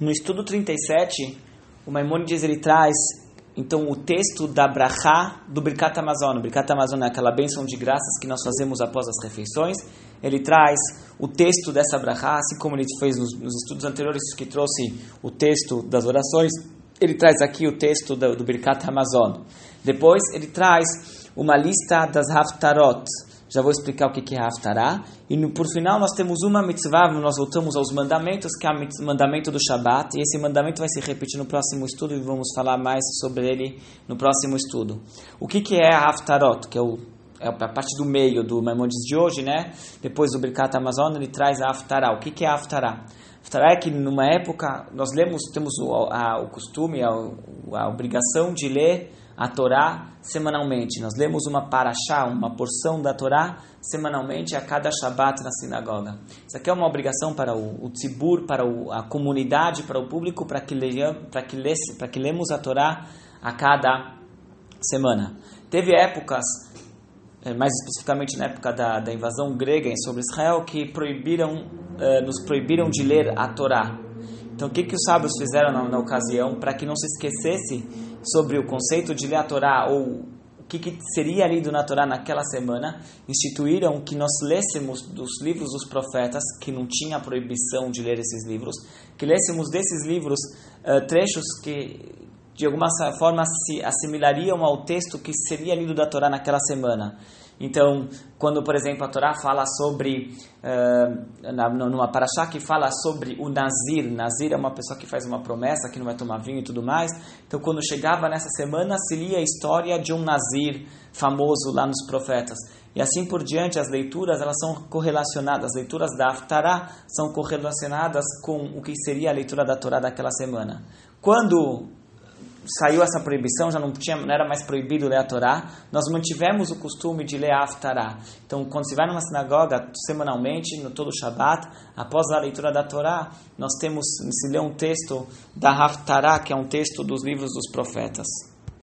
No estudo 37, o Maimonides ele traz então o texto da Brachá do Birkat Amazon. O Birkat Amazon é aquela bênção de graças que nós fazemos após as refeições. Ele traz o texto dessa Brachá, assim como ele fez nos, nos estudos anteriores que trouxe o texto das orações. Ele traz aqui o texto do, do Birkat Amazon. Depois ele traz uma lista das Haftarot, já vou explicar o que é Haftarah. E no, por final nós temos uma mitzvah, nós voltamos aos mandamentos, que é o mandamento do Shabat. E esse mandamento vai se repetir no próximo estudo e vamos falar mais sobre ele no próximo estudo. O que, que é Haftarot, que é, o, é a parte do meio do Maimonides de hoje, né? Depois do Birkat Amazon, ele traz a Haftarah. O que, que é a Haftarah? Haftarah é que numa época nós lemos, temos o, a, o costume, a, a obrigação de ler a Torá semanalmente. Nós lemos uma paraxá, uma porção da Torá semanalmente a cada Shabat na sinagoga. Isso aqui é uma obrigação para o, o tzibur, para o, a comunidade, para o público, para que, para que, para que lemos a Torá a cada semana. Teve épocas, eh, mais especificamente na época da, da invasão grega sobre Israel, que proibiram, eh, nos proibiram de ler a Torá. Então, o que, que os sábios fizeram na, na ocasião para que não se esquecesse sobre o conceito de ler a Torá ou o que, que, seria lido na Torá naquela semana, instituíram que nós lêssemos dos livros dos profetas, que não tinha proibição de ler esses livros, que lêssemos desses livros uh, trechos que de alguma forma se assimilariam ao texto que seria lido da Torá naquela semana. Então, quando, por exemplo, a Torá fala sobre, uh, numa paraxá que fala sobre o Nazir, Nazir é uma pessoa que faz uma promessa que não vai tomar vinho e tudo mais. Então, quando chegava nessa semana, se lia a história de um Nazir famoso lá nos profetas. E assim por diante, as leituras elas são correlacionadas, as leituras da Haftarah são correlacionadas com o que seria a leitura da Torá daquela semana. Quando saiu essa proibição, já não, tinha, não era mais proibido ler a Torá, nós mantivemos o costume de ler a Haftarah. Então, quando se vai numa sinagoga semanalmente, no todo Shabat, após a leitura da Torá, nós temos, se lê um texto da Haftarah, que é um texto dos livros dos profetas.